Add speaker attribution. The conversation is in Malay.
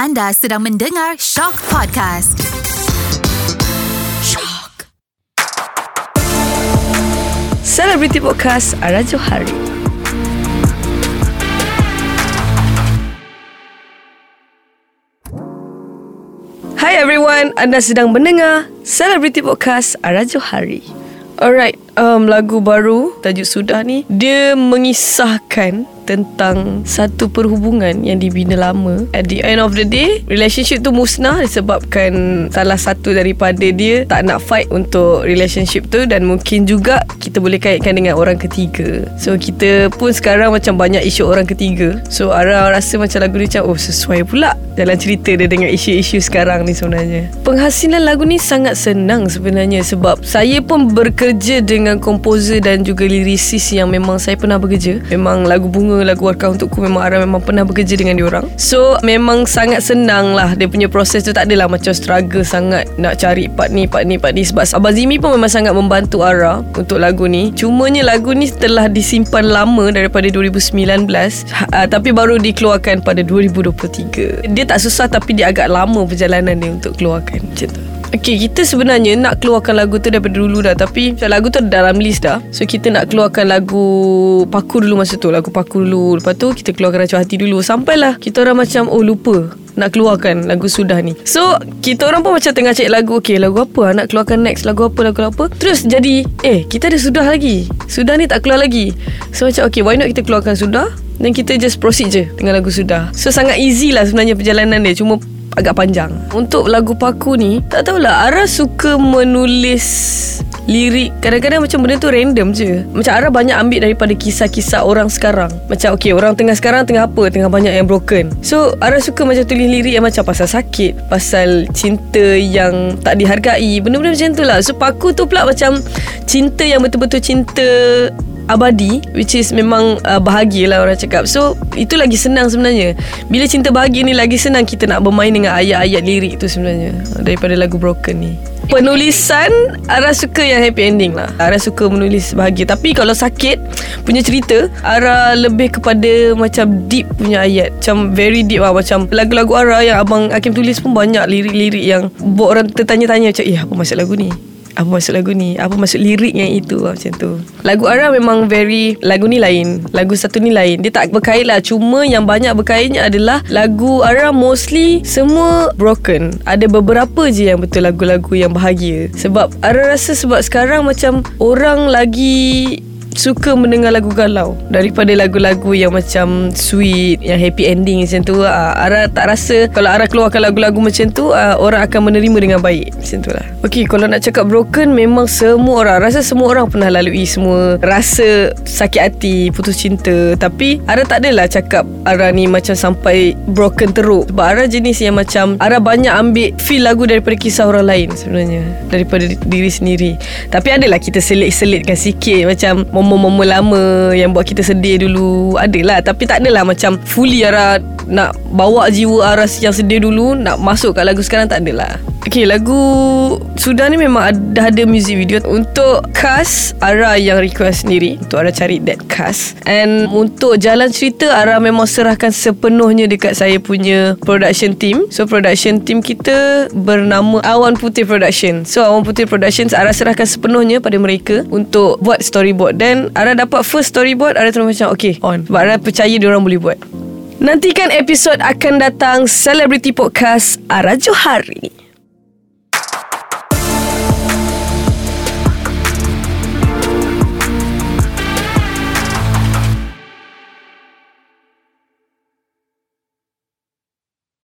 Speaker 1: Anda sedang mendengar Shock Podcast. Shock.
Speaker 2: Celebrity Podcast Ara Johari. Hai everyone, anda sedang mendengar Celebrity Podcast Ara Johari. Alright, um, lagu baru tajuk Sudah ni dia mengisahkan tentang satu perhubungan yang dibina lama. At the end of the day relationship tu musnah disebabkan salah satu daripada dia tak nak fight untuk relationship tu dan mungkin juga kita boleh kaitkan dengan orang ketiga. So kita pun sekarang macam banyak isu orang ketiga. So Ara rasa macam lagu ni macam oh sesuai pula dalam cerita dia dengan isu-isu sekarang ni sebenarnya. Penghasilan lagu ni sangat senang sebenarnya sebab saya pun bekerja dengan komposer dan juga lirisis yang memang saya pernah bekerja. Memang lagu bunga lagu Warkah Untukku memang Ara memang pernah bekerja dengan diorang So memang sangat senang lah Dia punya proses tu. Tak adalah macam struggle sangat Nak cari part ni, part ni, part ni. Sebab Abang Zimi pun memang sangat membantu Ara Untuk lagu ni. Cumanya lagu ni telah disimpan lama daripada 2019 ha, Tapi baru dikeluarkan pada 2023 Dia tak susah tapi dia agak lama perjalanan dia untuk keluarkan Macam tu Okay, kita sebenarnya nak keluarkan lagu tu daripada dulu dah Tapi lagu tu dalam list dah. So, kita nak keluarkan lagu Paku dulu masa tu. Lagu Paku dulu. Lepas tu, kita keluarkan Rancang Hati dulu. Sampailah kita orang macam Oh, lupa nak keluarkan lagu Sudah ni. So Kita orang pun macam tengah cek lagu Okay lagu apa? Nak keluarkan next Lagu apa Lagu apa? Terus jadi Eh kita ada Sudah lagi. Sudah ni tak keluar lagi. So macam okay Why not kita keluarkan Sudah? Dan kita just proceed je Dengan lagu Sudah. So sangat easy lah sebenarnya Perjalanan dia. Cuma agak panjang. Untuk lagu Paku ni Tak tahulah Ara suka menulis lirik Kadang-kadang macam benda tu random je. Macam Ara banyak ambil daripada kisah-kisah orang sekarang. Macam okay orang tengah sekarang tengah apa? Tengah banyak yang broken. So Ara suka macam tulis lirik yang macam pasal sakit Pasal cinta yang tak dihargai. Benda-benda macam tu lah. So Paku tu pula macam Cinta yang betul-betul cinta abadi which is memang uh, bahagia lah orang cakap. So itu lagi senang sebenarnya. Bila cinta bahagia ni lagi senang kita nak bermain dengan ayat-ayat lirik tu sebenarnya daripada lagu broken ni. Penulisan Ara suka yang happy ending lah. Ara suka menulis bahagia. Tapi kalau sakit punya cerita Ara lebih kepada macam deep punya ayat. Macam very deep lah. Macam lagu-lagu Ara yang abang Hakim tulis pun banyak lirik-lirik yang buat orang tertanya-tanya macam eh apa maksud lagu ni apa maksud lagu ni? Apa maksud lirik yang itu Macam tu? Lagu Ara memang very Lagu ni lain. Lagu satu ni lain. Dia tak berkait lah. Cuma yang banyak berkaitnya adalah Lagu Ara mostly Semua broken. Ada beberapa je yang betul lagu-lagu yang bahagia. Sebab Ara rasa sebab sekarang macam Orang lagi suka mendengar lagu galau daripada lagu-lagu yang macam sweet yang happy ending macam tu uh, Ara tak rasa kalau Ara keluarkan lagu-lagu macam tu uh, orang akan menerima dengan baik macam tu lah. Ok kalau nak cakap broken memang semua orang rasa semua orang pernah lalui semua rasa sakit hati putus cinta. Tapi Ara tak adalah cakap Ara ni macam sampai broken teruk. Sebab Ara jenis yang macam Ara banyak ambil feel lagu daripada kisah orang lain sebenarnya daripada diri sendiri. Tapi adalah kita selit-selitkan sikit macam momen-momen lama yang buat kita sedih dulu adalah tapi tak adalah macam fully Ara nak bawa jiwa Ara yang sedih dulu nak masuk kat lagu sekarang tak adalah Okay lagu Sudah ni memang ada, ada music video Untuk cast Ara yang request sendiri Untuk Ara cari that cast And untuk jalan cerita Ara memang serahkan sepenuhnya Dekat saya punya production team. So production team kita Bernama Awan Putih Production So Awan Putih Production Ara serahkan sepenuhnya pada mereka Untuk buat storyboard. Dan Ara dapat first storyboard Ara terus macam Okay on. Sebab Ara percaya orang boleh buat. Nantikan episod akan datang Celebrity Podcast Ara Johari